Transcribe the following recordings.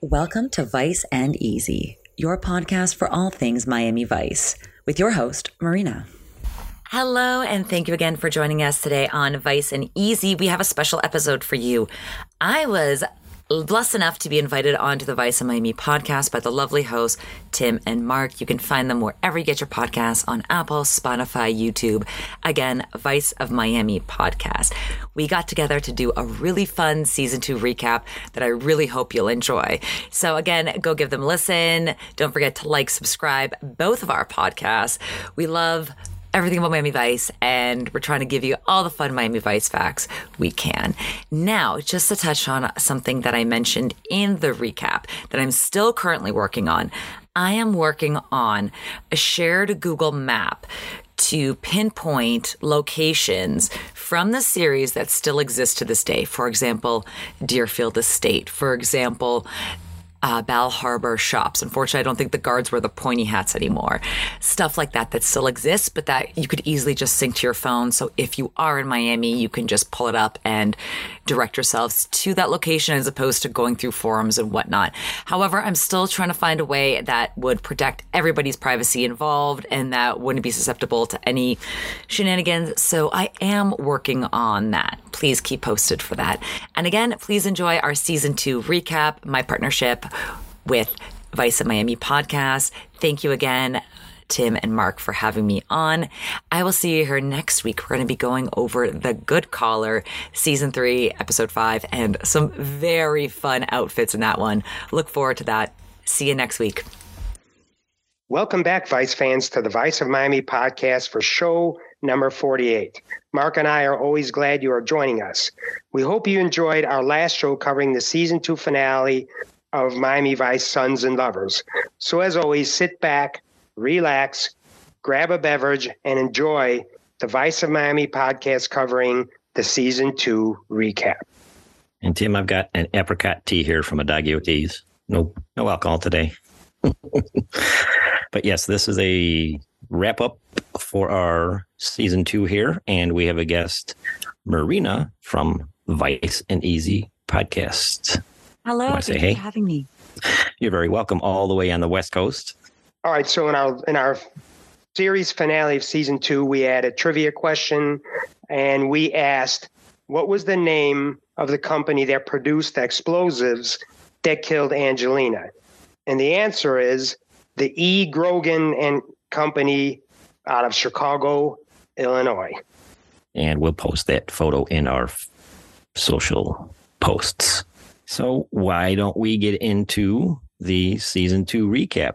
Welcome to Vice and Easy, your podcast for all things Miami Vice, with your host, Marina. Hello, and thank you again for joining us today on Vice and Easy. We have a special episode for you. I was blessed enough to be invited onto the Vice of Miami podcast by the lovely hosts, Tim and Mark. You can find them wherever you get your podcasts on Apple, Spotify, YouTube. Again, Vice of Miami podcast. We got together to do a really fun season two recap that I really hope you'll enjoy. So again, go give them a listen. Don't forget to like, subscribe both of our podcasts. We love everything about Miami Vice, and we're trying to give you all the fun Miami Vice facts we can. Now, just to touch on something that I mentioned in the recap that I'm still currently working on, I am working on a shared Google map to pinpoint locations from the series that still exist to this day. For example, Deering Estate. For example, uh, Bal Harbour shops. Unfortunately, I don't think the guards wear the pointy hats anymore. Stuff like that that still exists, but that you could easily just sync to your phone. So if you are in Miami, you can just pull it up and direct yourselves to that location as opposed to going through forums and whatnot. However, I'm still trying to find a way that would protect everybody's privacy involved and that wouldn't be susceptible to any shenanigans. So I am working on that. Please keep posted for that. And again, please enjoy our season two recap, my partnership with Vice of Miami podcast. Thank you again. Tim and Mark for having me on. I will see you here next week. We're going to be going over The Good Caller, season three, episode five, and some very fun outfits in that one. Look forward to that. See you next week. Welcome back, Vice fans, to the Vice of Miami podcast for show number 48. Mark and I are always glad you are joining us. We hope you enjoyed our last show covering the season two finale of Miami Vice Sons and Lovers. So, as always, sit back, relax, grab a beverage, and enjoy the Vice of Miami podcast covering the season two recap. And Tim, I've got an apricot tea here from Adagio Teas. No, no alcohol today. but yes, this is a wrap up for our season two here, and we have a guest, Marina from Vice and Easy podcast. Hello, thank say, hey? for having me. You're very welcome, all the way on the West Coast. All right, so in our in our series finale of season two, we had a trivia question, and we asked, "What was the name of the company that produced the explosives that killed Angelina?" And the answer is the E. Grogan and Company out of Chicago, Illinois. And we'll post that photo in our social posts. So, why don't we get into the season two recap?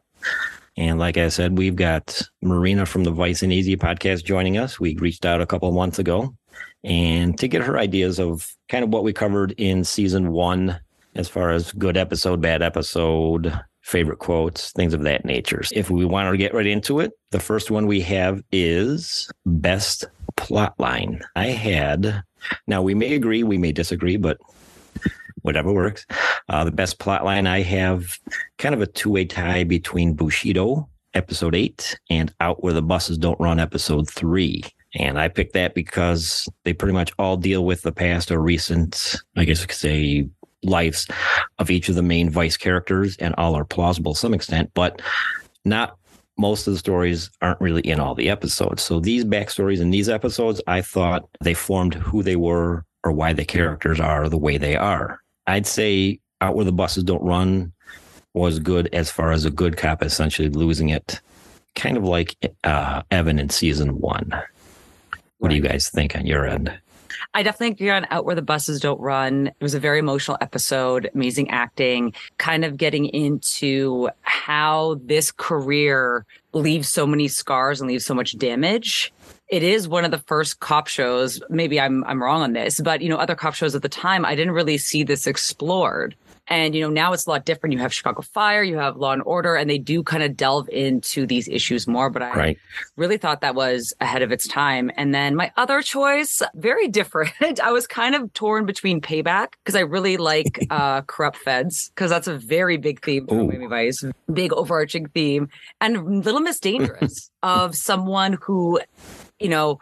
And like I said, we've got Marina from the Vice and Easy podcast joining us. We reached out a couple of months ago and to get her ideas of kind of what we covered in season one as far as good episode, bad episode, favorite quotes, things of that nature. If we want to get right into it, the first one we have is best plot line. I had, now we may agree, we may disagree, but whatever works. Uh, the best plot line I have kind of a two way tie between Bushido, episode eight, and Out Where the Buses Don't Run, episode three. And I picked that because they pretty much all deal with the past or recent, I guess we could say, lives of each of the main vice characters, and all are plausible to some extent, but not most of the stories aren't really in all the episodes. So these backstories in these episodes, I thought they formed who they were or why the characters are the way they are. I'd say Out Where the Buses Don't Run was good as far as a good cop essentially losing it, kind of like uh, Evan in season one. What do you guys think on your end? I definitely agree on Out Where the Buses Don't Run. It was a very emotional episode, amazing acting, kind of getting into how this career leaves so many scars and leaves so much damage it is one of the first cop shows. Maybe I'm I'm wrong on this, but you know, other cop shows at the time, I didn't really see this explored. And you know, now it's a lot different. You have Chicago Fire, you have Law and Order, and they do kind of delve into these issues more. But I right. really thought that was ahead of its time. And then my other choice, very different. I was kind of torn between Payback because I really like uh, corrupt feds because that's a very big theme for Miami Vice, big overarching theme, and Little Miss Dangerous of someone who, you know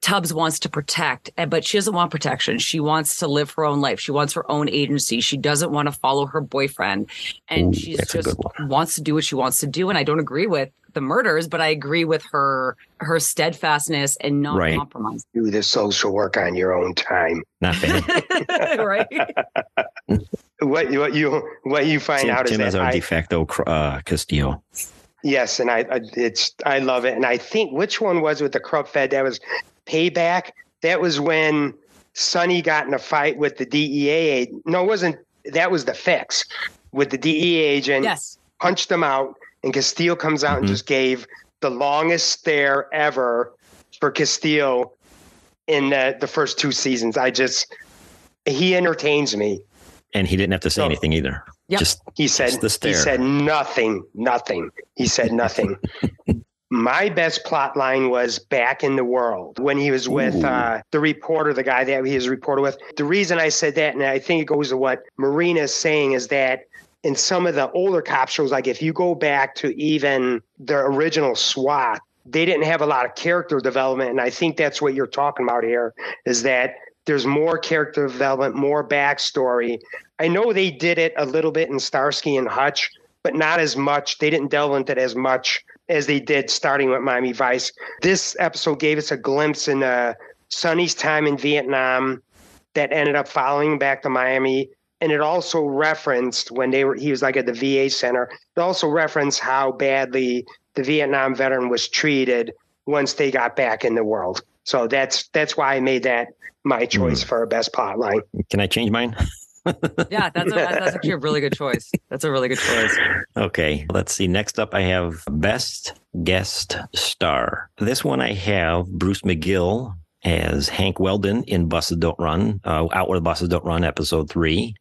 Tubbs wants to protect, but she doesn't want protection. She wants to live her own life. She wants her own agency. She doesn't want to follow her boyfriend, and she just wants to do what she wants to do. And I don't agree with the murders, but I agree with her her steadfastness and not Right. compromise. Do the social work on your own time. Not bad. right? What what you what you find Tim, out is Tim is that our I, de facto uh, Castillo. Yes, and I, I it's I love it, and I think which one was with the Krupp Fed that was payback. That was when Sonny got in a fight with the DEA. No, it wasn't. That was the fix with the DEA agent. yes. punched him out, and Castillo comes out and Mhm. just gave the longest stare ever for Castillo in the, the first two seasons. I just he entertains me. And he didn't have to say So- anything either. Yep. Just He said Just the he said nothing, nothing. He said nothing. My best plot line was back in the world when he was with uh, the reporter, the guy that he was reported with. The reason I said that, and I think it goes to what Marina is saying, is that in some of the older cop shows, like if you go back to even the original SWAT, they didn't have a lot of character development. And I think that's what you're talking about here is that there's more character development, more backstory. I know they did it a little bit in Starsky and Hutch, but not as much. They didn't delve into it as much as they did starting with Miami Vice. This episode gave us a glimpse in uh, Sonny's time in Vietnam that ended up following back to Miami. And it also referenced when they were he was like at the VA center. It also referenced how badly the Vietnam veteran was treated once they got back in the world. So that's that's why I made that my choice for a best plot line. can I change mine? Yeah, that's a, that's actually a really good choice. That's a really good choice. Okay, let's see. Next up, I have Best Guest Star. This one I have Bruce McGill as Hank Weldon in Buses Don't Run, uh, Out Where the Buses Don't Run, episode three,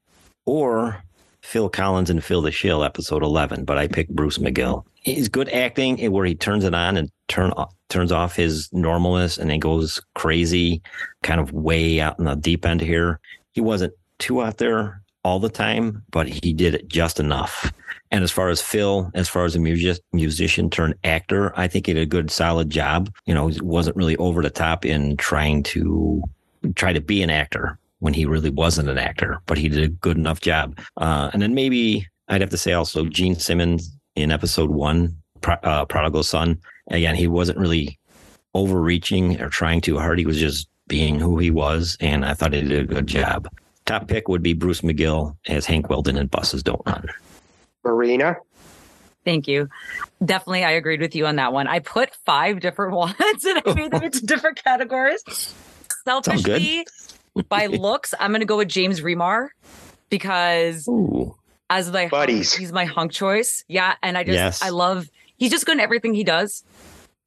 or Phil Collins and Phil the Shill, episode 11. But I picked Bruce McGill. He's good acting eh, where he turns it on and turn off, turns off his normalness and then goes crazy, kind of way out in the deep end here. He wasn't too out there all the time, but he did it just enough. And as far as Phil, as far as a music, musician turned actor, I think he did a good, solid job. You know, he wasn't really over the top in trying to try to be an actor when he really wasn't an actor, but he did a good enough job. Uh, and then maybe I'd have to say also Gene Simmons in episode one, Pro- uh, Prodigal Son. Again, he wasn't really overreaching or trying too hard. He was just being who he was. And I thought he did a good job. Top pick would be Bruce McGill as Hank Weldon in Buses Don't Run. Marina. Thank you. Definitely, I agreed with you on that one. I put five different ones and I made them into different categories. all. Selfishly, by looks, I'm going to go with James Remar because Ooh. as my Buddies. he's my hunk choice. Yeah, and I just Yes. I love he's just good in everything he does.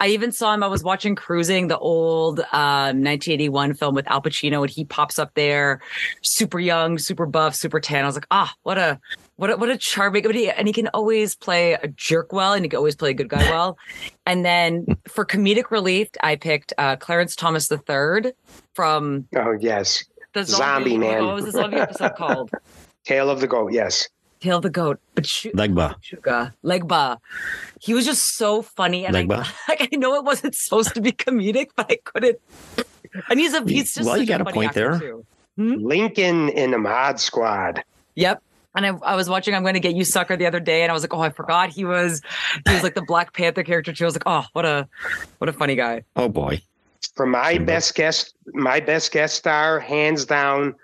I even saw him. I was watching Cruising, the old um, 1981 film with Al Pacino, and he pops up there, super young, super buff, super tan. I was like, ah, what a what a, what a charming. But he, and he can always play a jerk well, and he can always play a good guy well. And then for comedic relief, I picked uh, Clarence Thomas III from Oh yes. the Zombie Man. What was the zombie episode called? Tail of the goat, yes. Tail of the Goat. But shoot. Legba. Chuga, Legba. He was just so funny, and I, like, I know it wasn't supposed to be comedic, but I couldn't. And he's a he's just Well, you got a funny point there. Too. Lincoln in the Mod Squad. Yep. And I, I was watching I'm going to get you sucker the other day, and I was like, oh, I forgot he was he was like the Black Panther character too. I was like, oh, what a what a funny guy. Oh boy. For my Jimbo. best guest, my best guest star, hands down,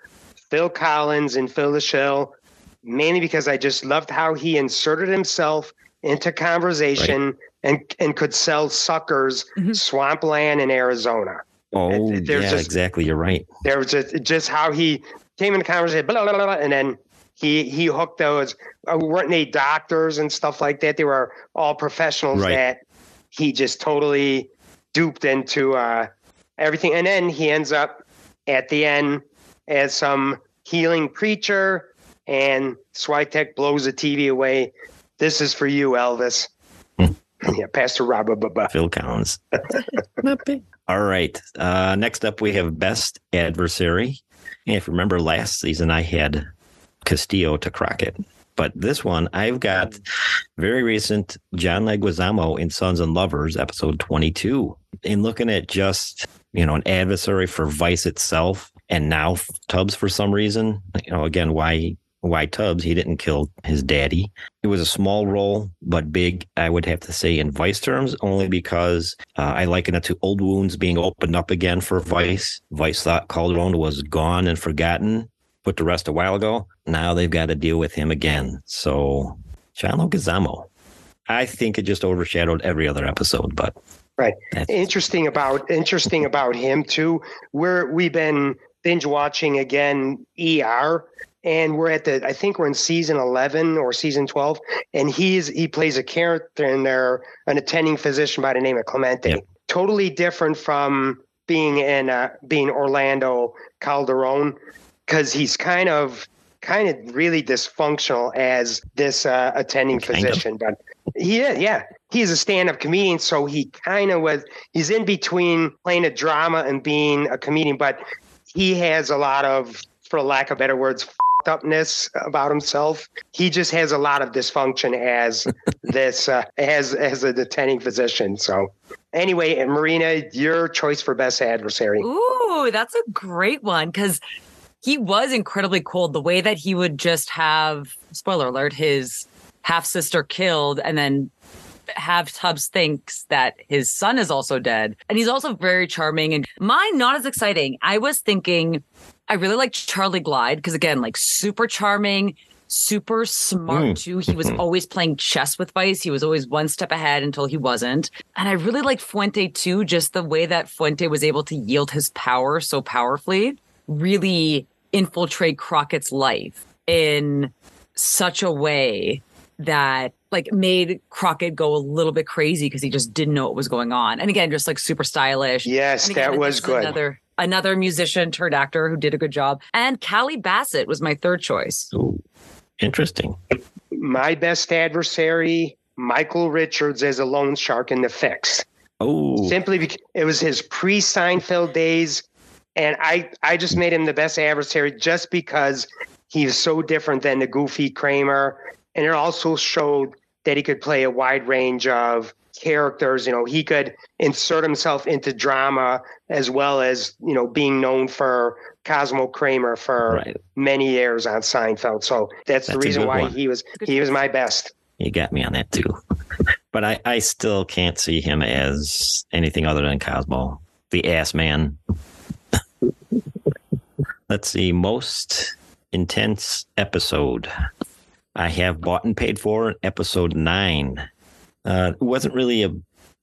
Phil Collins and Phil the Shill, mainly because I just loved how he inserted himself into conversation and and could sell suckers Mhm. swampland in Arizona. Oh And yeah, just- exactly. You're right. There was just, just how he came in the conversation, blah, blah, blah, blah, and then he he hooked those. Uh, weren't they doctors and stuff like that? They were all professionals Right. that he just totally duped into uh, everything. And then he ends up at the end as some healing preacher, and Switek blows the TV away. This is for you, Elvis. Hmm. yeah, Pastor Robert. Baba. Phil Collins. Not big. All right. Uh, next up, we have Best Adversary. And if you remember last season, I had Castillo to Crockett. But this one, I've got very recent John Leguizamo in Sons and Lovers, episode 22. In looking at just you know, an adversary for Vice itself, and now Tubbs for some reason. You know, again, why why Tubbs? He didn't kill his daddy. It was a small role, but big. I would have to say in Vice terms, only because uh, I liken it to old wounds being opened up again for Vice. Vice thought Calderon was gone and forgotten, put to rest a while ago. Now they've got to deal with him again. So, John Leguizamo. I think it just overshadowed every other episode, but right. Interesting about interesting about him too. We're we've been binge watching again ER and we're at the I think we're in season 11 or season 12 and he's he plays a character in there an attending physician by the name of Clemente. Yep. Totally different from being in uh, being Orlando Calderon cuz he's kind of kind of really dysfunctional as this uh, attending kind physician of. but he is, yeah. He's a stand-up comedian, so he kind of was. He's in between playing a drama and being a comedian, but he has a lot of, for lack of better words, upness about himself. He just has a lot of dysfunction as this uh, as as a attending physician. So anyway, and Marina, your choice for best adversary. Ooh, that's a great one because he was incredibly cold. The way that he would just have spoiler alert his half sister killed and then have Tubbs thinks that his son is also dead. And he's also very charming and mine not as exciting. I was thinking I really liked Charlie Glide because again, like super charming, super smart mm. too. He was always playing chess with Vice. He was always one step ahead until he wasn't. And I really liked Fuente too, just the way that Fuente was able to yield his power so powerfully, really infiltrate Crockett's life in such a way that like made Crockett go a little bit crazy because he just didn't know what was going on. And again, just like super stylish. Yes, again, that was good. Another another musician turned actor who did a good job. And Callie Bassett was my third choice. Ooh, interesting. My best adversary, Michael Richards as a loan shark in the fix. Oh. Simply because it was his pre Seinfeld days. And I, I just made him the best adversary just because he's so different than the goofy Kramer and it also showed that he could play a wide range of characters. You know, he could insert himself into drama as well as, you know, being known for Cosmo Kramer for right. many years on Seinfeld. So that's, that's the reason why one. he was he was my best. You got me on that too. but I, I still can't see him as anything other than Cosmo, the ass man. Let's see, most intense episode. I have bought and paid for episode nine. Uh, it wasn't really a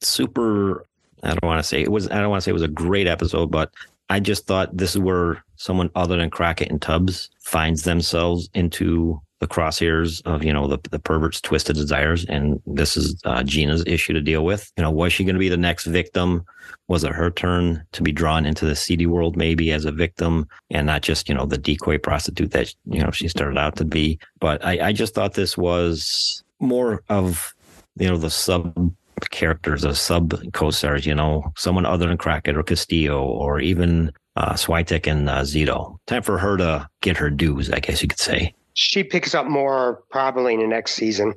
super. I don't want to say it was. I don't want to say it was a great episode, but I just thought this is where someone other than Crockett and Tubbs finds themselves into the crosshairs of you know the the pervert's twisted desires, and this is uh, Gina's issue to deal with. You know, was she going to be the next victim? Was it her turn to be drawn into the seedy world, maybe as a victim, and not just you know the decoy prostitute that you know she started out to be? But I, I just thought this was more of you know the sub characters, the sub co-stars. You know, someone other than Crockett or Castillo, or even uh, Switek and uh, Zito. Time for her to get her dues, I guess you could say. She picks up more probably in the next season.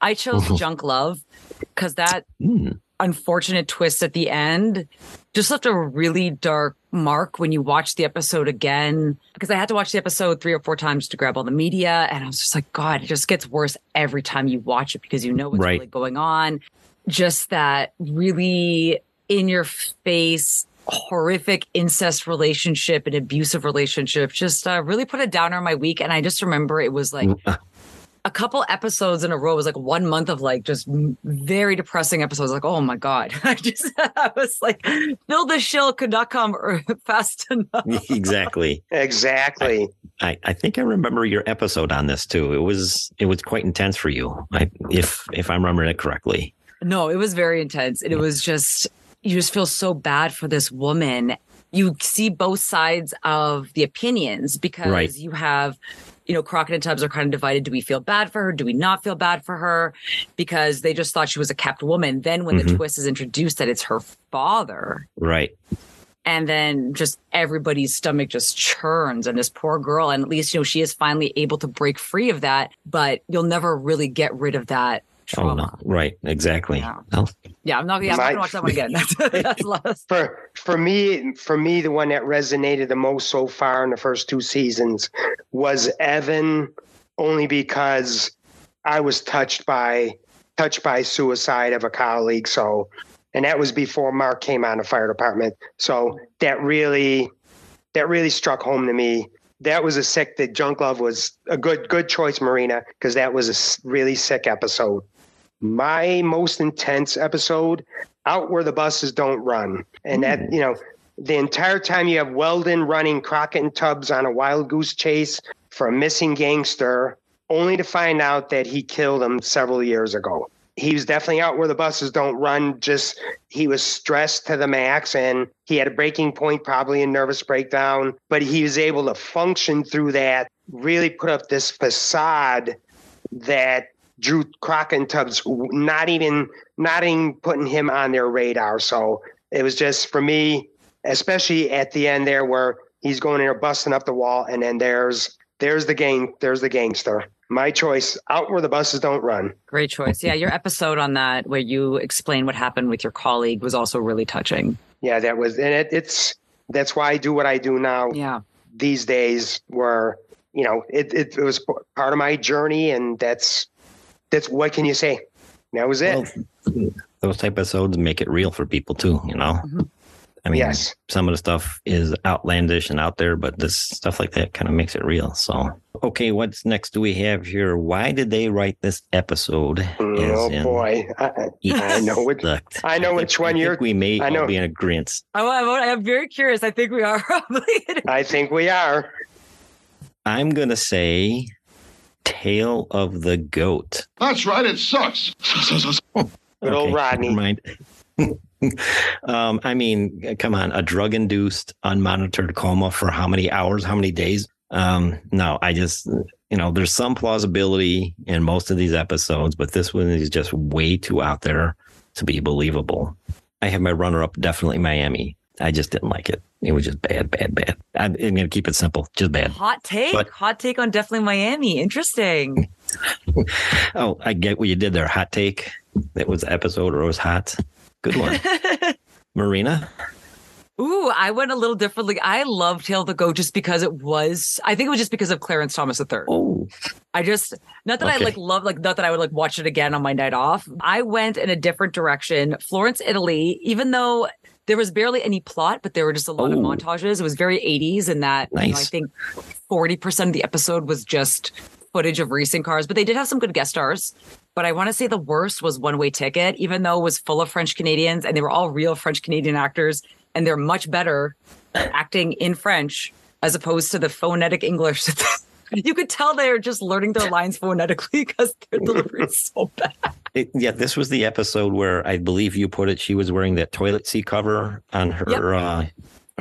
I chose Junk Love because that mm unfortunate twist at the end just left a really dark mark when you watch the episode again because I had to watch the episode three or four times to grab all the media and I was just like god it just gets worse every time you watch it because you know what's right. really going on just that really in your face horrific incest relationship and abusive relationship just uh, really put a downer on my week and I just remember it was like mm, a couple episodes in a row was like one month of like just very depressing episodes. Like, oh my god, I just I was like, Phil the Shill could not come fast enough. Exactly. exactly. I, I think I remember your episode on this too. It was it was quite intense for you, I, if if I'm remembering it correctly. No, it was very intense, and it was just you just feel so bad for this woman. You see both sides of the opinions because right. you have you know, Crockett and Tubbs are kind of divided. Do we feel bad for her? Do we not feel bad for her? Because they just thought she was a kept woman. Then when mm-hmm. the twist is introduced that it's her father. Right. And then just everybody's stomach just churns and this poor girl. And at least, you know, she is finally able to break free of that, but you'll never really get rid of that trauma. Oh no, right, exactly. Yeah. Yeah, I'm not. Yeah, I'm not gonna watch that one again. That's, that's last. For for me, for me, the one that resonated the most so far in the first two seasons was Evan, only because I was touched by touched by suicide of a colleague. So, and that was before Mark came on the fire department. So that really that really struck home to me. That was a sick. That Junk Love was a good good choice, Marina, because that was a really sick episode. My most intense episode, out where the buses don't run, and that hmm. you know the entire time you have Weldon running Crockett and Tubbs on a wild goose chase for a missing gangster, only to find out that he killed him several years ago. He was definitely out where the buses don't run. Just he was stressed to the max and he had a breaking point, probably a nervous breakdown, but he was able to function through that, really put up this facade that drew Crockett and Tubbs not even not even putting him on their radar. So it was just for me, especially at the end there where he's going in there busting up the wall and then there's there's the gang there's the gangster. My choice out where the buses don't run. Great choice. Yeah, your episode on that where you explain what happened with your colleague was also really touching. Yeah, that was and it, it's that's why I do what I do now Yeah. these days where you know it, it, it was part of my journey and that's that's what can you say that was it well, those type of episodes make it real for people too. You know, Mhm. I mean, yes some of the stuff is outlandish and out there, but this stuff like that kind of makes it real. So, okay, what's next? Do we have here? Why did they write this episode? oh in boy I, I know it sucked? I know think- which one I you're- We may I all know. be in agreement. I, I, I'm very curious. I think we are probably. I think we are I'm gonna say, "Tale of the Goat." That's right, it sucks. Good old Rodney. never mind. um, I mean, come on, a drug-induced, unmonitored coma for how many hours, how many days? Um, no, I just, you know, there's some plausibility in most of these episodes, but this one is just way too out there to be believable. I have my runner-up, definitely Miami. I just didn't like it. It was just bad, bad, bad. I'm, I'm gonna keep it simple, just bad. Hot take. But- Hot take on definitely Miami. Interesting. Oh, I get what you did there. Hot take. It was episode, or it was hot. Good one, Marina. Ooh, I went a little differently. I love Tale of the Goat just because it was. I think it was just because of Clarence Thomas III. Oh, I just not that I like love like not that I would like watch it again on my night off. I went in a different direction. Florence, Italy, even though there was barely any plot, but there were just a lot of Oh. montages. It was very 80s in that you know, I think 40% of the episode was just footage of racing cars, but they did have some good guest stars. But I want to say the worst was One Way Ticket, even though it was full of French Canadians and they were all real French Canadian actors and they're much better acting in French as opposed to the phonetic English. you could tell they're just learning their lines phonetically because their delivery is so bad. It- yeah, this was the episode where I believe you put it. She was wearing that toilet seat cover on her Yep. uh,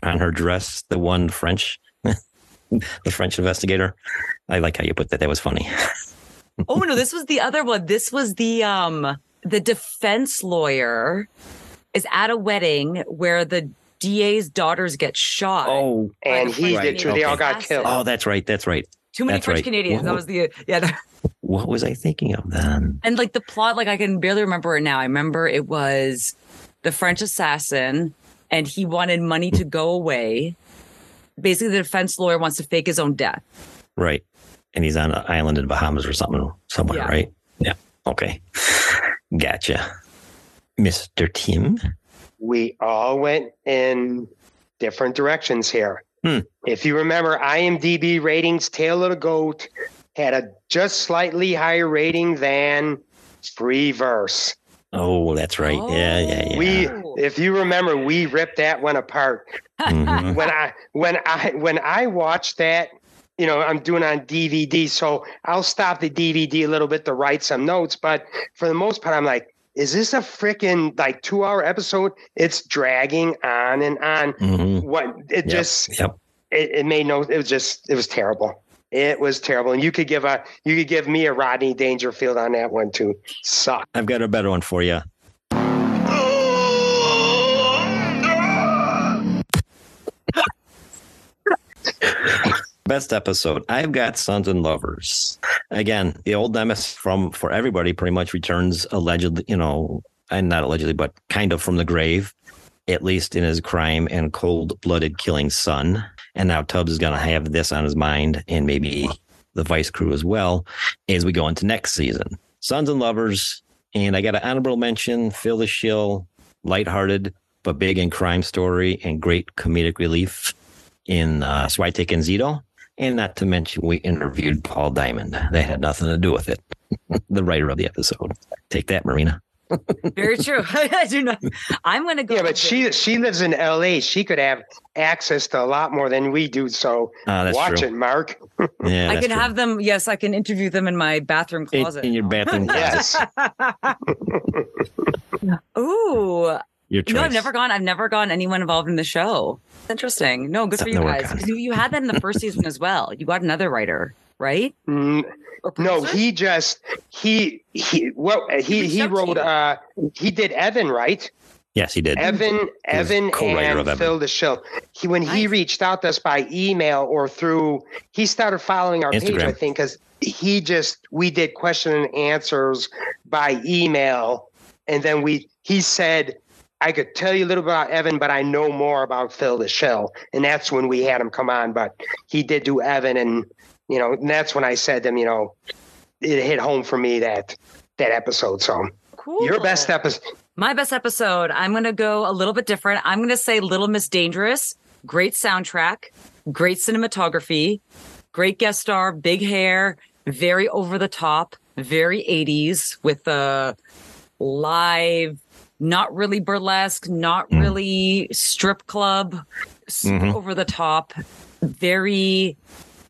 on her dress. The one French, the French investigator. I like how you put that. That was funny. Oh no, this was the other one. This was the um the defense lawyer is at a wedding where the DA's daughters get shot. Oh, and he French did too. They all got Canadian killed. oh, that's right. That's right. Too many that's French right. Canadians. That was the yeah. the- What was I thinking of then? And like the plot, like I can barely remember it now. I remember it was the French assassin, and he wanted money to go away. Basically, the defense lawyer wants to fake his own death. Right. And he's on an island in Bahamas or something somewhere, Yeah. right? Yeah. Okay. Gotcha. Mr. Tim. we all went in different directions here. Hmm. If you remember, IMDb ratings, Tail of the Goat had a just slightly higher rating than Free Verse. Oh, that's right. Yeah, yeah, yeah. We, Oh. if you remember, we ripped that one apart. Mhm. When I, when I, when I watched that, you know, I'm doing on DVD, so I'll stop the DVD a little bit to write some notes. But for the most part, I'm like, is this a freaking like two hour episode? It's dragging on and on. Mhm. What it Yep, just Yep. it, it made no it was just it was terrible. It was terrible. And you could give a you could give me a Rodney Dangerfield on that one too. Suck. I've got a better one for you. best episode. I've got Sons and Lovers. Again, the old nemesis from for everybody pretty much returns allegedly, you know, and not allegedly, but kind of from the grave, at least in his crime and cold blooded killing son. And now Tubbs is going to have this on his mind and maybe the Vice crew as well as we go into next season. Sons and Lovers. And I got an honorable mention Phil the Shill, lighthearted, but big in crime story and great comedic relief in uh, and Zito. And not to mention, we interviewed Paul Diamond. That had nothing to do with it. the writer of the episode. Take that, Marina. Very true. I do not. I'm going to go. Yeah, but she she lives in L.A. She could have access to a lot more than we do. So Ah, watch true. it, Mark. Yeah, I that's can true. have them. Yes, I can interview them in my bathroom closet. in your bathroom. yes. Ooh, Your choice. no, I've never gone. I've never gone anyone involved in the show. Interesting. No, good Something for you guys. You, you had that in the first season as well. You got another writer, right? Mm, No, he just he he well he he wrote you. uh he did Evan right Yes, he did. Evan Evan and Evan. Phil the Shill. He when he reached out to us by email or through he started following our page I think because he just we did question and answers by email and then we he said I could tell you a little bit about Evan, but I know more about Phil the Shill, and that's when we had him come on. But he did do Evan, and you know, and that's when I said to him, you know, it hit home for me that that episode. So cool. your best episode, My best episode. I'm going to go a little bit different. I'm going to say Little Miss Dangerous. Great soundtrack, great cinematography, great guest star, big hair, very over the top, very 80s with a live, not really burlesque, not Mm. really strip club, super Mhm. over the top, very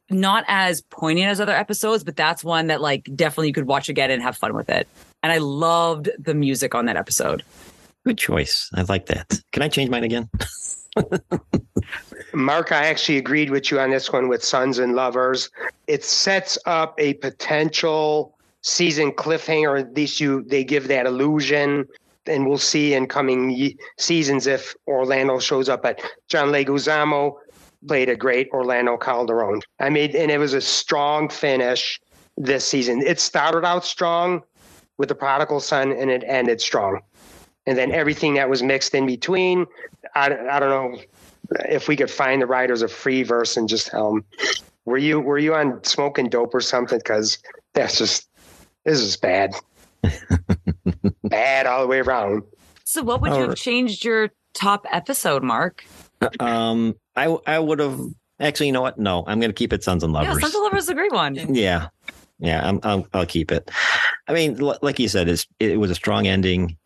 not as poignant as other episodes, but that's one that like definitely you could watch again and have fun with it. And I loved the music on that episode. Good choice. I like that. Can I change mine again? Mark. I actually agreed with you on this one with Sons and Lovers. It sets up a potential season cliffhanger. At least you they give that illusion. And we'll see in coming seasons if Orlando shows up. But John Leguizamo played a great Orlando Calderon. I mean, and it was a strong finish this season. It started out strong with the prodigal son and it ended strong. And then everything that was mixed in between, I, I don't know if we could find the writers of free verse and just tell them, were you, were you on smoking dope or something? Cause that's just, this is bad. bad all the way around. So what would you have changed your top episode, Mark? Um, I I would have actually. You know what? No, I'm going to keep it Sons and Lovers. Yeah, Lovers. Sons of Lovers is a great one. Yeah, yeah. I'm, I'll I'll keep it. I mean, l- like you said, it's it was a strong ending.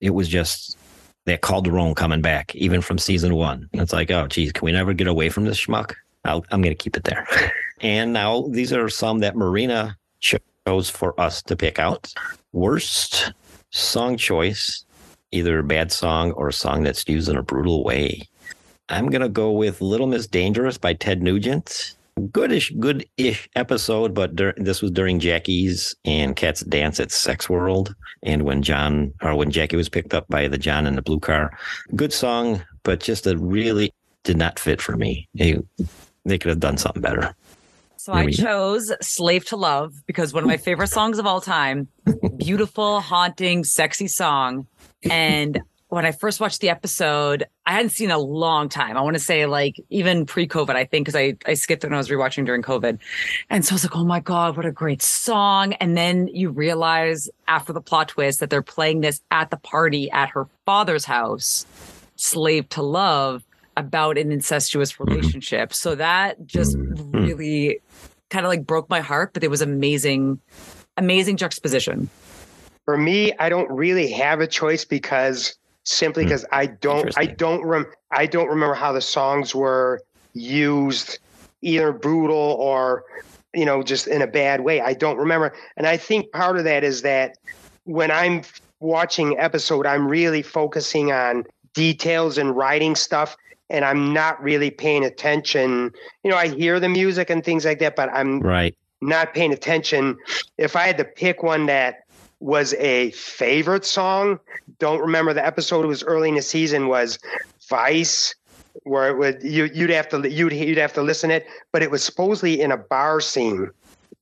It was just that Calderon coming back, even from season one. It's like, oh, geez, can we never get away from this schmuck? I'll, I'm going to keep it there. and now these are some that Marina chose for us to pick out. Worst song choice, either a bad song or a song that's used in a brutal way. I'm gonna go with "Little Miss Dangerous" by Ted Nugent. Goodish, good-ish episode, but dur- this was during Jackie's and Cat's dance at Sex World, and when John or when Jackie was picked up by the John in the blue car. Good song, but just a really did not fit for me. They, they could have done something better. So I chose Slave to Love because one of my favorite songs of all time, beautiful, haunting, sexy song. And when I first watched the episode, I hadn't seen a long time. I want to say like even pre-COVID, I think, because I, I skipped it when I was rewatching during COVID. And so I was like, oh my God, what a great song. And then you realize after the plot twist that they're playing this at the party at her father's house, Slave to Love, about an incestuous relationship. So that just Mhm. really kind of like broke my heart, but it was amazing, amazing juxtaposition. For me, I don't really have a choice because simply Hmm. because I don't I don't rem I don't remember how the songs were used, either brutal or you know just in a bad way. I don't remember, and I think part of that is that when I'm watching episode, I'm really focusing on details and writing stuff. And I'm not really paying attention. You know, I hear the music and things like that, but I'm Right. not paying attention. If I had to pick one that was a favorite song, don't remember the episode. It was early in the season. Was Vice where it would you you'd have to you'd you'd have to listen it, but it was supposedly in a bar scene.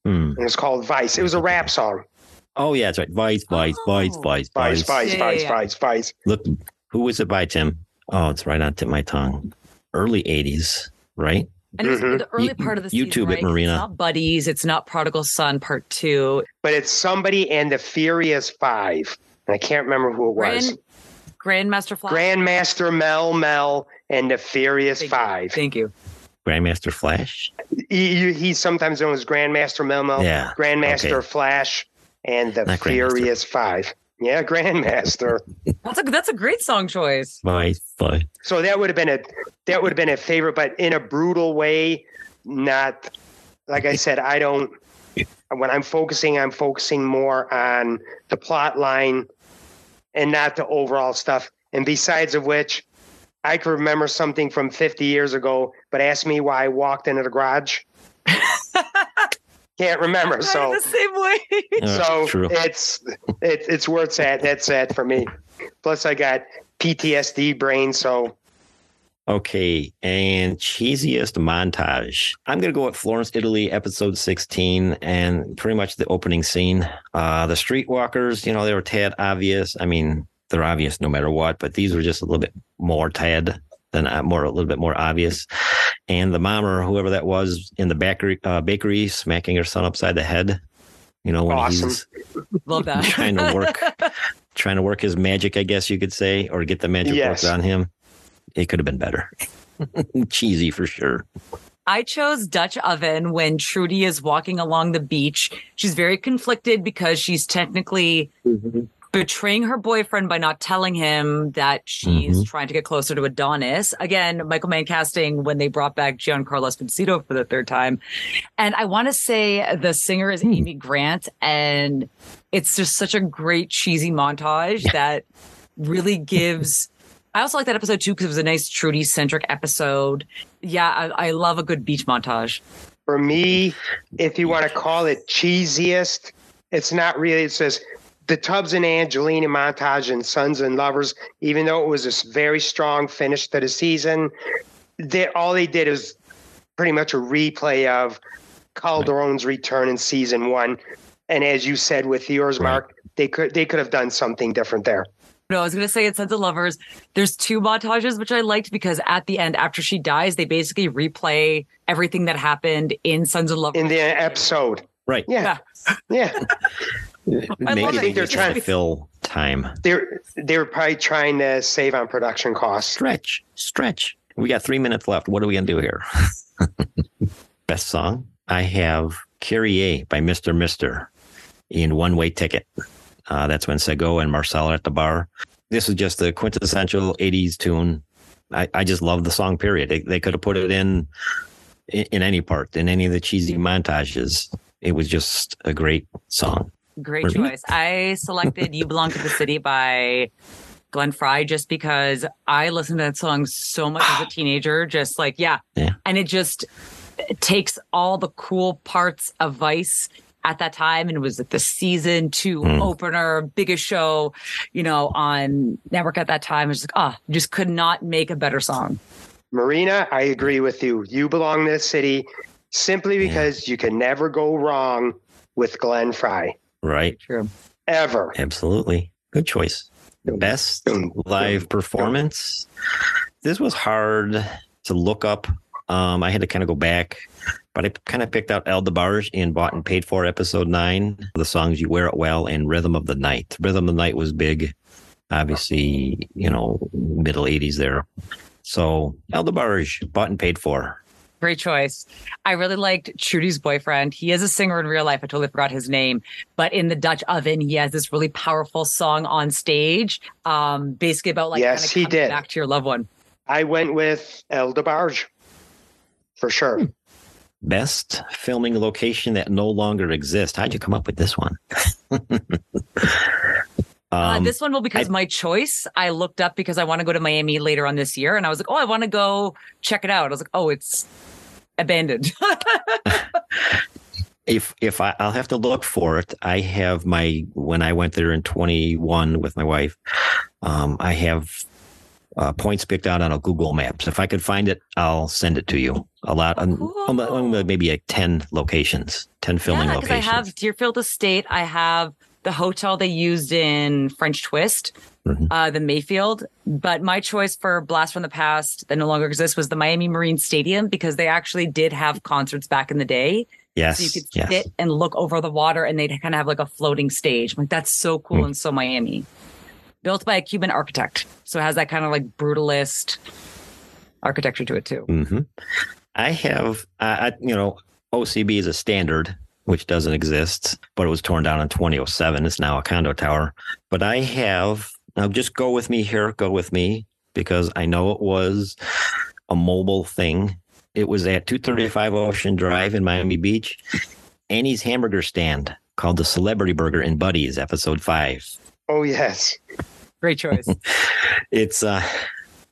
Hmm. And it was called Vice. It was a rap song. Oh yeah, that's right. Vice, Vice, Vice, Oh. Vice, Vice, Vice, Yeah, Vice, yeah, yeah. Vice, Vice. Look, who was it by Tim? Oh, it's right on tip my tongue. Early '80s, right? And it's Mhm. the early You- part of the YouTube season, it, Marina. It's not Buddies. It's not Prodigal Son Part Two. But it's somebody and the Furious Five. And I can't remember who it was. Grandmaster Flash. Grandmaster Melle Mel and the Furious Thank you. Five. Thank you. Grandmaster Flash. He, he- he's sometimes known as Grandmaster Melle Mel, Yeah. Grandmaster okay. Flash, and the Not Furious Five. Yeah, Grandmaster. That's a that's a great song choice. Vice, Vice. so that would have been a that would have been a favorite, but in a brutal way. Not like I said. I don't. When I'm focusing, I'm focusing more on the plot line and not the overall stuff. And besides of which, I could remember something from 50 years ago, but ask me why I walked into the garage. Can't remember. So I'm the same way. So true. it's it, it's where it's at. That's it for me. Plus, I got PTSD brain, so Okay, and cheesiest montage. I'm gonna go with Florence, Italy, episode 16, and pretty much the opening scene. Uh, the streetwalkers, you know, they were tad obvious. I mean, they're obvious no matter what, but these were just a little bit more tad than uh, more a little bit more obvious. And the mom or whoever that was in the bakery, uh, bakery smacking her son upside the head. You know, when Awesome. he's Love that. Trying to work. trying to work his magic, I guess you could say, or get the magic Yes. worked on him. It could have been better. Cheesy for sure. I chose Dutch Oven when Trudy is walking along the beach. She's very conflicted because she's technically betraying her boyfriend by not telling him that she's Mhm. trying to get closer to Adonis. Again, Michael Mann casting when they brought back Giancarlo Esposito for the third time. And I want to say the singer is Amy Grant, and it's just such a great cheesy montage that really gives. I also like that episode too because it was a nice Trudy centric episode. Yeah, I, I love a good beach montage. for me, if you want to call it cheesiest, it's not really. It says the Tubbs and Angelina montage and Sons and Lovers, even though it was a s- very strong finish to the season, they, all they did is pretty much a replay of Calderon's return in season one. And as you said with yours, Right. Mark, they could they could have done something different there. No, I was gonna say it's Sons of Lovers. There's two montages which I liked because at the end, after she dies, they basically replay everything that happened in Sons of Lovers. In the episode. Right. Yeah. Yeah. Maybe they it. They're trying- to fill time. They're they were probably trying to save on production costs. Stretch, stretch. We got three minutes left. What are we gonna do here? Best song. I have Kyrie by Mr. Mister in One Way Ticket. Uh, that's when Sego and Marcel are at the bar. This is just the quintessential 80s tune. I, I just love the song, period. They, they could have put it in, in in any part, in any of the cheesy montages. It was just a great song. Great Marina? choice. I selected You Belong to the City by Glenn Frey just because I listened to that song so much as a teenager. Just like, yeah. Yeah. And it just it takes all the cool parts of Vice at that time. And it was like the season two Mm. opener, biggest show, you know, on network at that time. It's like, ah, you just could not make a better song. Marina, I agree with you. You belong to the city simply Yeah. because you can never go wrong with Glenn Frey. Right? True. Ever. Absolutely. Good choice. Best live performance. This was hard to look up. Um, I had to kind of go back, but I kind of picked out El DeBarge in Bought and Paid For episode nine. The songs You Wear It Well and Rhythm of the Night. Rhythm of the Night was big, obviously, you know, middle 80s there. So El DeBarge, Bought and Paid For. Great choice. I really liked Trudy's boyfriend. He is a singer in real life. I totally forgot his name, but in the Dutch oven, he has this really powerful song on stage, um, basically about like Yes, kinda he did. back to your loved one. I went with El DeBarge for sure. Best filming location that no longer exists. How'd you come up with this one? uh, Um, this one will because I- my choice. I looked up because I want to go to Miami later on this year, and I was like, oh, I want to go check it out. I was like, oh, it's abandoned. if if I, I'll have to look for it. I have my when I went there in 21 with my wife. Um, I have uh, points picked out on a Google Maps. If I could find it, I'll send it to you. A lot, um, um, um, maybe like ten locations, ten filming yeah, locations. I have Deering Estate. I have the hotel they used in French Twist, Mhm. uh, the Mayfield. But my choice for Blast from the Past that no longer exists was the Miami Marine Stadium because they actually did have concerts back in the day. yes, So you could yes. sit and look over the water and they'd kind of have like a floating stage. Like, that's so cool Hmm. and so Miami. Built by a Cuban architect. So it has that kind of like brutalist architecture to it too. hmm I have, I, I, you know, OCB is a standard, which doesn't exist, but it was torn down in 2007. It's now a condo tower. But I have, now just go with me here, go with me, because I know it was a mobile thing. It was at 235 Ocean Drive in Miami Beach. Annie's hamburger stand called the Celebrity Burger in Buddies, episode five. Oh, yes. Great choice. It's uh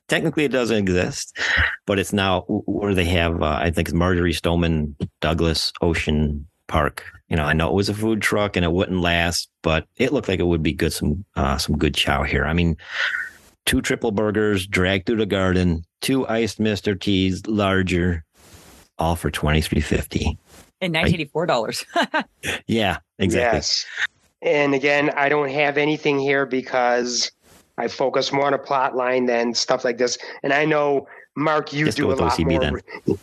technically it doesn't exist, but it's now where they have uh, I think it's Marjory Stoneman Douglas Ocean Park. You know, I know it was a food truck and it wouldn't last, but it looked like it would be good some uh, some good chow here. I mean, two triple burgers dragged through the garden, two iced Mister Teas, larger, all for twenty three fifty. In $1984. Yeah, exactly. Yes. And again, I don't have anything here because I focus more on a plot line than stuff like this. And I know, Mark, you Just do go a with lot OCB more.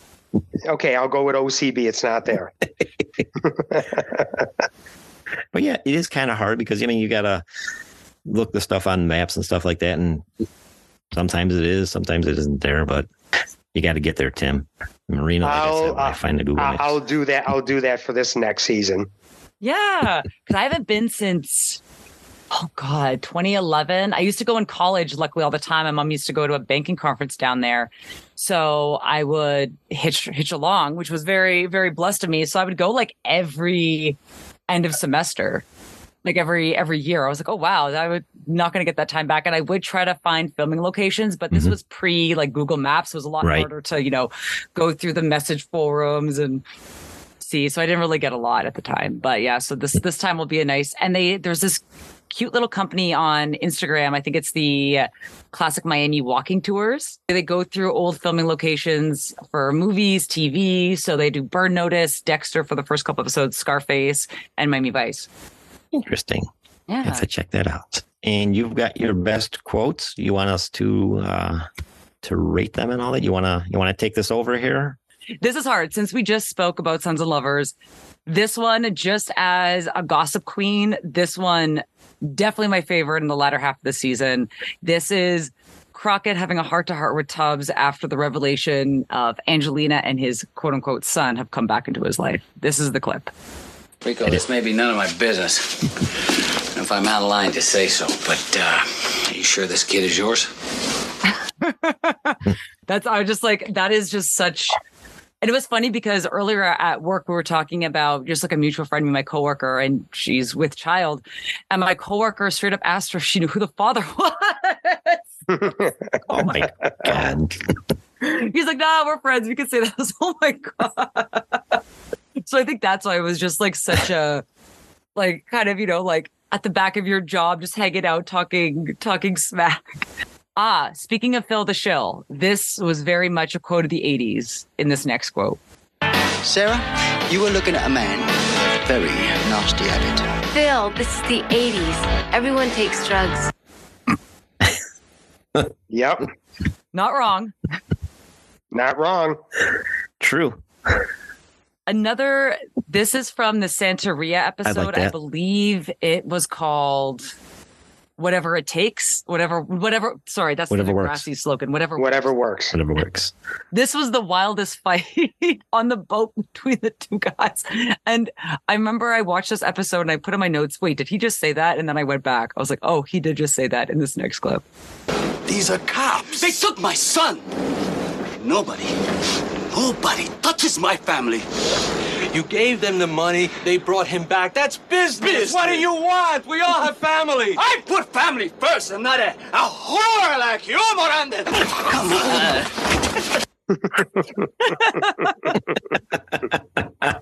Okay, I'll go with OCB. It's not there. But yeah, it is kind of hard because I mean you gotta look the stuff on maps and stuff like that, and sometimes it is, sometimes it isn't there. But you got to get there, Tim. Marina, like I said, I'll- when I find the Google I- Maps. I'll do that. I'll do that for this next season. Yeah, because I haven't been since oh god, 2011. I used to go in college. Luckily, all the time. My mom used to go to a banking conference down there, so I would hitch hitch along, which was very very blessed of me. So I would go like every end of semester. Like every every year, I was like, "Oh wow, I would not going to get that time back." And I would try to find filming locations, but this Mhm. was pre like Google Maps. It was a lot Right. harder to you know go through the message forums and see. So I didn't really get a lot at the time. But yeah, so this this time will be a nice and they there's this cute little company on Instagram. I think it's the Classic Miami Walking Tours. They go through old filming locations for movies, TV. So they do Burn Notice, Dexter for the first couple episodes, Scarface, and Miami Vice. Interesting. Yeah. have to check that out. And you've got your best quotes. You want us to uh to rate them and all that. You wanna you wanna take this over here? This is hard since we just spoke about Sons and Lovers. This one, just as a gossip queen, this one definitely my favorite in the latter half of the season. This is Crockett having a heart to heart with Tubbs after the revelation of Angelina and his quote unquote son have come back into his life. This is the clip. Rico, this may be none of my business. If I'm out of line, just say so. But uh, are you sure this kid is yours? That's I was just like that is just such and it was funny because earlier at work we were talking about just like a mutual friend, my coworker, and she's with child. And my coworker straight up asked her if she knew who the father was. Oh my god. He's like, nah, we're friends. We can say that. Oh my God. so I think that's why it was just like such a like kind of, you know, like at the back of your job, just hanging out, talking, talking smack. Ah, speaking of Phil the Shill, this was very much a quote of the 80s in this next quote. Sarah, you were looking at a man with a very nasty habit. Phil, this is the 80s. Everyone takes drugs. Yep, Not wrong. not wrong. True. Another, this is from the Santeria episode. I that. believe it was called Whatever It Takes. Whatever, whatever, sorry, that's Whatever the works. Slogan. Whatever Whatever works. Whatever works. this was the wildest fight on the boat between the two guys. And I remember I watched this episode and I put in my notes, wait, did he just say that? And then I went back. I was like, oh, he did just say that in this next clip. These are cops. They took my son! Nobody, nobody touches my family. You gave them the money, they brought him back. That's business. business. What do you want? We all have family. I put family first and not a, a whore like you, Miranda. Come on.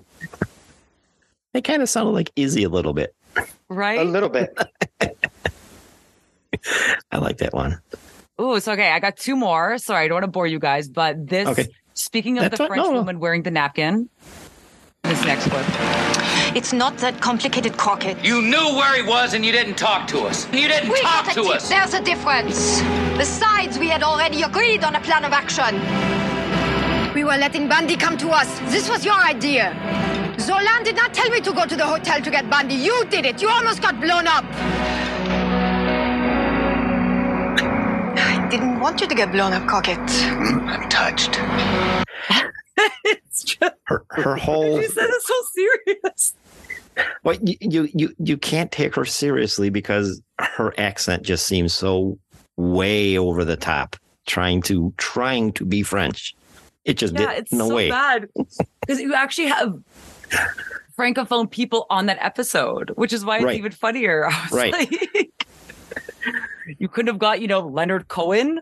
They kind of sounded like Izzy a little bit. Right? A little bit. I like that one. Oh, it's okay. I got two more. Sorry, I don't want to bore you guys, but this. Okay. Speaking of That's the fine. French No, no. woman wearing the napkin, this next clip. It's not that complicated, Crockett. You knew where he was and you didn't talk to us. You didn't We talk to a us. There's a difference. Besides, we had already agreed on a plan of action. We were letting Bundy come to us. This was your idea. Zolan did not tell me to go to the hotel to get Bundy. You did it. You almost got blown up. Didn't want you to get blown up, Crockett. Mm, I'm touched. it's just, Her her whole she said it so serious. well, you, you you you can't take her seriously because her accent just seems so way over the top, trying to trying to be French. It just Yeah, did it's no so way. bad because you actually have francophone people on that episode, which is why it's Right. even funnier. I was Right. like, you couldn't have got you know Leonard Cohen.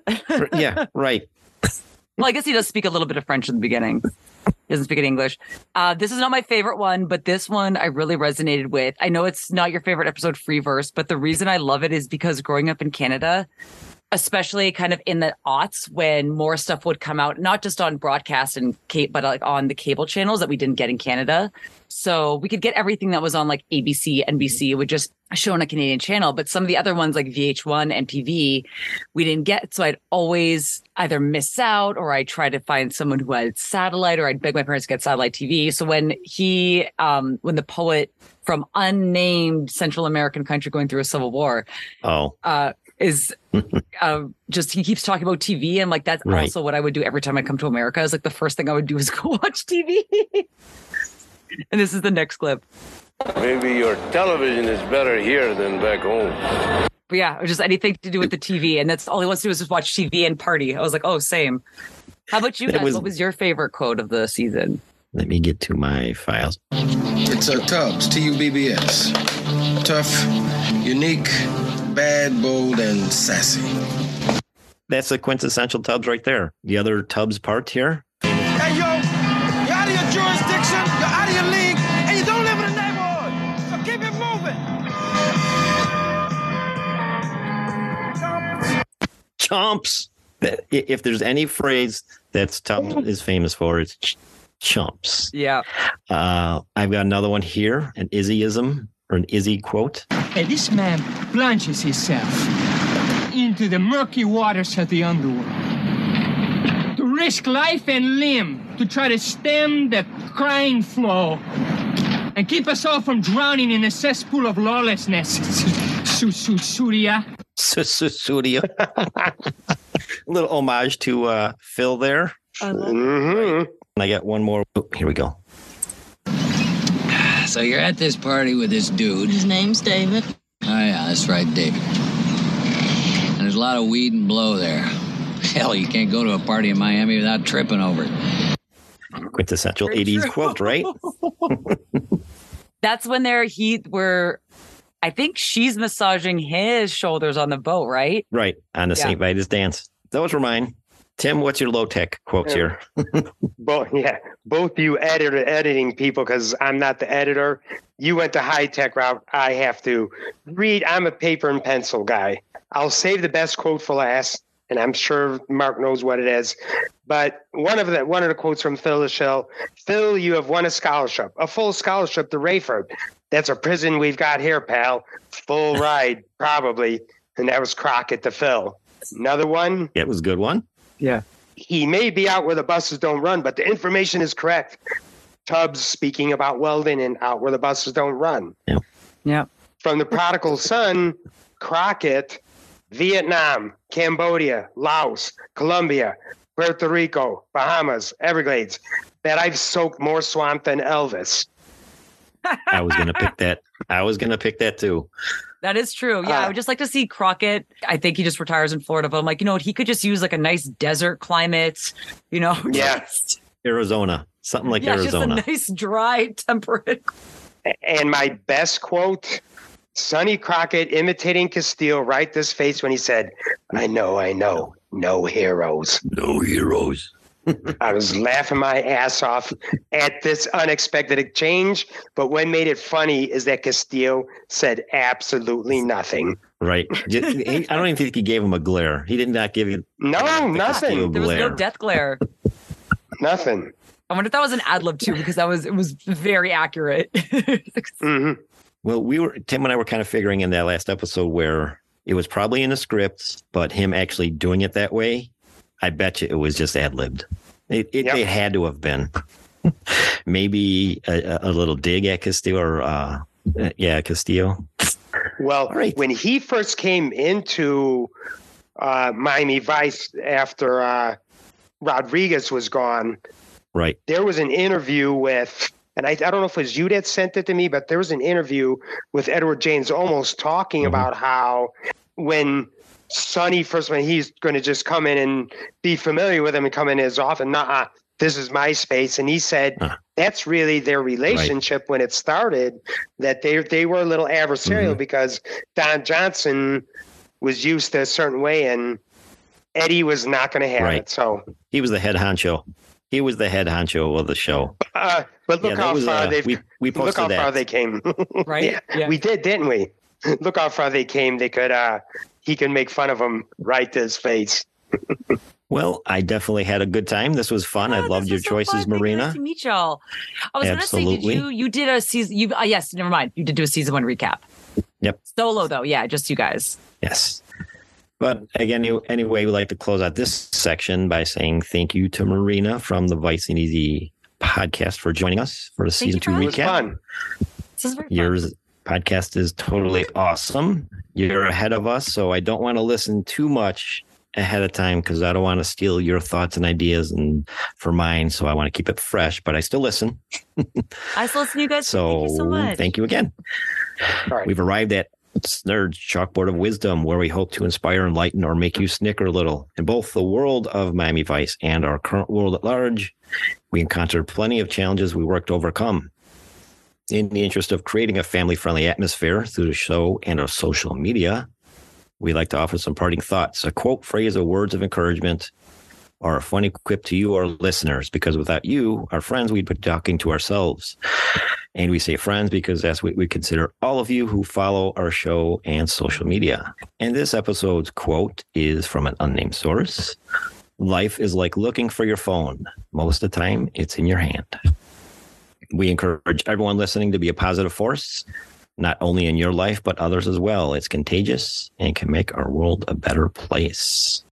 yeah, right. Well, I guess he does speak a little bit of French in the beginning. He doesn't speak any English. Uh, this is not my favorite one, but this one I really resonated with. I know it's not your favorite episode, Free Verse, but the reason I love it is because growing up in Canada, especially kind of in the aughts when more stuff would come out, not just on broadcast and Kate, but like on the cable channels that we didn't get in Canada. So we could get everything that was on like ABC, NBC, it would just show on a Canadian channel. But some of the other ones like VH1, MTV, we didn't get. So I'd always either miss out or I'd try to find someone who had satellite or I'd beg my parents to get satellite TV. So when he, um, when the poet from unnamed Central American country going through a civil war, Oh, uh, is uh, just he keeps talking about TV. And like that's Right. also what I would do every time I come to America. Is like the first thing I would do is go watch TV. and this is the next clip. Maybe your television is better here than back home. But yeah, it just anything to do with the TV, and that's all he wants to do is just watch TV and party. I was like, oh, same. How about you guys? was- what was your favorite quote of the season? let me get to my files. It's a Tubbs, T U B B S. Tough, unique, bad, bold, and sassy. That's the quintessential Tubbs right there. The other Tubbs part here. Hey, yo, you're out of your jurisdiction, you're out of your league, and you don't live in the neighborhood. So keep it moving. Chumps. That- i- If there's any phrase that's Tubbs is famous for, it's ch- chumps. Yeah. Uh, I've got another one here, an Izzyism or an Izzy quote. Hey, this man plunges himself into the murky waters of the underworld to risk life and limb to try to stem the crying flow and keep us all from drowning in a cesspool of lawlessness. Su- su- Surya. Susudia. A little homage to uh, Phil there. Mm-hmm. And I got one more. Oh, here we go. So you're at this party with this dude. His name's David. Oh yeah, that's right, David. And there's a lot of weed and blow there. Hell, you can't go to a party in Miami without tripping over it. Quintessential Very 80s true. quote, right? That's when they're he were I think she's massaging his shoulders on the boat, right? Right. On the Yeah. St. Vitus dance. Those were mine. Tim, what's your low tech quotes here? Both, yeah, both you editor editing people, because I'm not the editor. You went the high tech route. I have to read. I'm a paper and pencil guy. I'll save the best quote for last, and I'm sure Mark knows what it is. But one of the one of the quotes from Phil the Shill, Phil, you have won a scholarship, a full scholarship to Raiford. That's a prison we've got here, pal. Full ride, probably. And that was Crockett to Phil. Another one, it was a good one. Yeah. he may be out where the buses don't run, but the information is correct. Tubbs speaking about Weldon and out where the buses don't run. Yeah. From the prodigal son, Crockett, Vietnam, Cambodia, Laos, Colombia, Puerto Rico, Bahamas, Everglades, that I've soaked more swamp than Elvis. I was gonna pick that. I was gonna pick that too. That is true. Yeah, I Uh, would just like to see Crockett. I think he just retires in Florida, but I'm like, you know what? He could just use like a nice desert climate, you know? Yeah. Arizona. Something like yeah, Arizona. just a nice, dry, temperate. And my best quote Sonny Crockett imitating Castile right this face when he said, I know, I know, no heroes. no heroes. I was laughing my ass off at this unexpected exchange. But what made it funny is that Castillo said absolutely nothing. Right. I don't even think he gave him a glare. He did not give you no nothing. There was no death glare. nothing. I wonder if that was an ad lib too, because that was it was very accurate. mm-hmm. Well, we were Tim and I were kind of figuring in that last episode where it was probably in the script, but him actually doing it that way, I bet you it was just ad libbed. It, it, yep. it, had to have been. Maybe a, a, little dig at Castillo or uh, yeah, Castillo. Well, right. when he first came into uh, Miami Vice after uh, Rodriguez was gone, right? There was an interview with, and I, I don't know if it was you that sent it to me, but there was an interview with Edward James Olmos talking mm-hmm. about how when Sonny first when he's going to just come in and be familiar with him and come in as often. Nah, this is my space. And he said uh, that's really their relationship right. when it started. That they they were a little adversarial mm-hmm. because Don Johnson was used to a certain way and Eddie was not going to have right. it. So he was the head honcho. He was the head honcho of the show. Uh, but look yeah, how was, far uh, they've we, we look how that. far they came. right? yeah, yeah, we did, didn't we? Look how far they came. They could uh he can make fun of him right to his face. well, I definitely had a good time. This was fun. I loved your so choices, fun. Marina. Nice to meet y'all. I was going to say, did you you did a season? You uh, yes, never mind. You did do a season one recap. Yep. Solo though, yeah, just you guys. Yes. But again, anyway, we'd like to close out this section by saying thank you to Marina from the Vice and Easy podcast for joining us for the thank season two recap. This is very Yours fun podcast is totally awesome. You're ahead of us, so I don't want to listen too much ahead of time because I don't want to steal your thoughts and ideas and for mine. So I want to keep it fresh, but I still listen. I still listen to you guys. So thank you so much. Thank you again. We've arrived at Nerd's Chalkboard of Wisdom, where we hope to inspire, enlighten, or make you snicker a little. In both the world of Miami Vice and our current world at large, we encountered plenty of challenges we worked to overcome in the interest of creating a family friendly atmosphere through the show and our social media, we'd like to offer some parting thoughts, a quote, phrase, or words of encouragement, or a funny quip to you, our listeners, because without you, our friends, we'd be talking to ourselves. And we say friends because that's what we consider all of you who follow our show and social media. And this episode's quote is from an unnamed source Life is like looking for your phone. Most of the time, it's in your hand we encourage everyone listening to be a positive force, not only in your life, but others as well. It's contagious and can make our world a better place.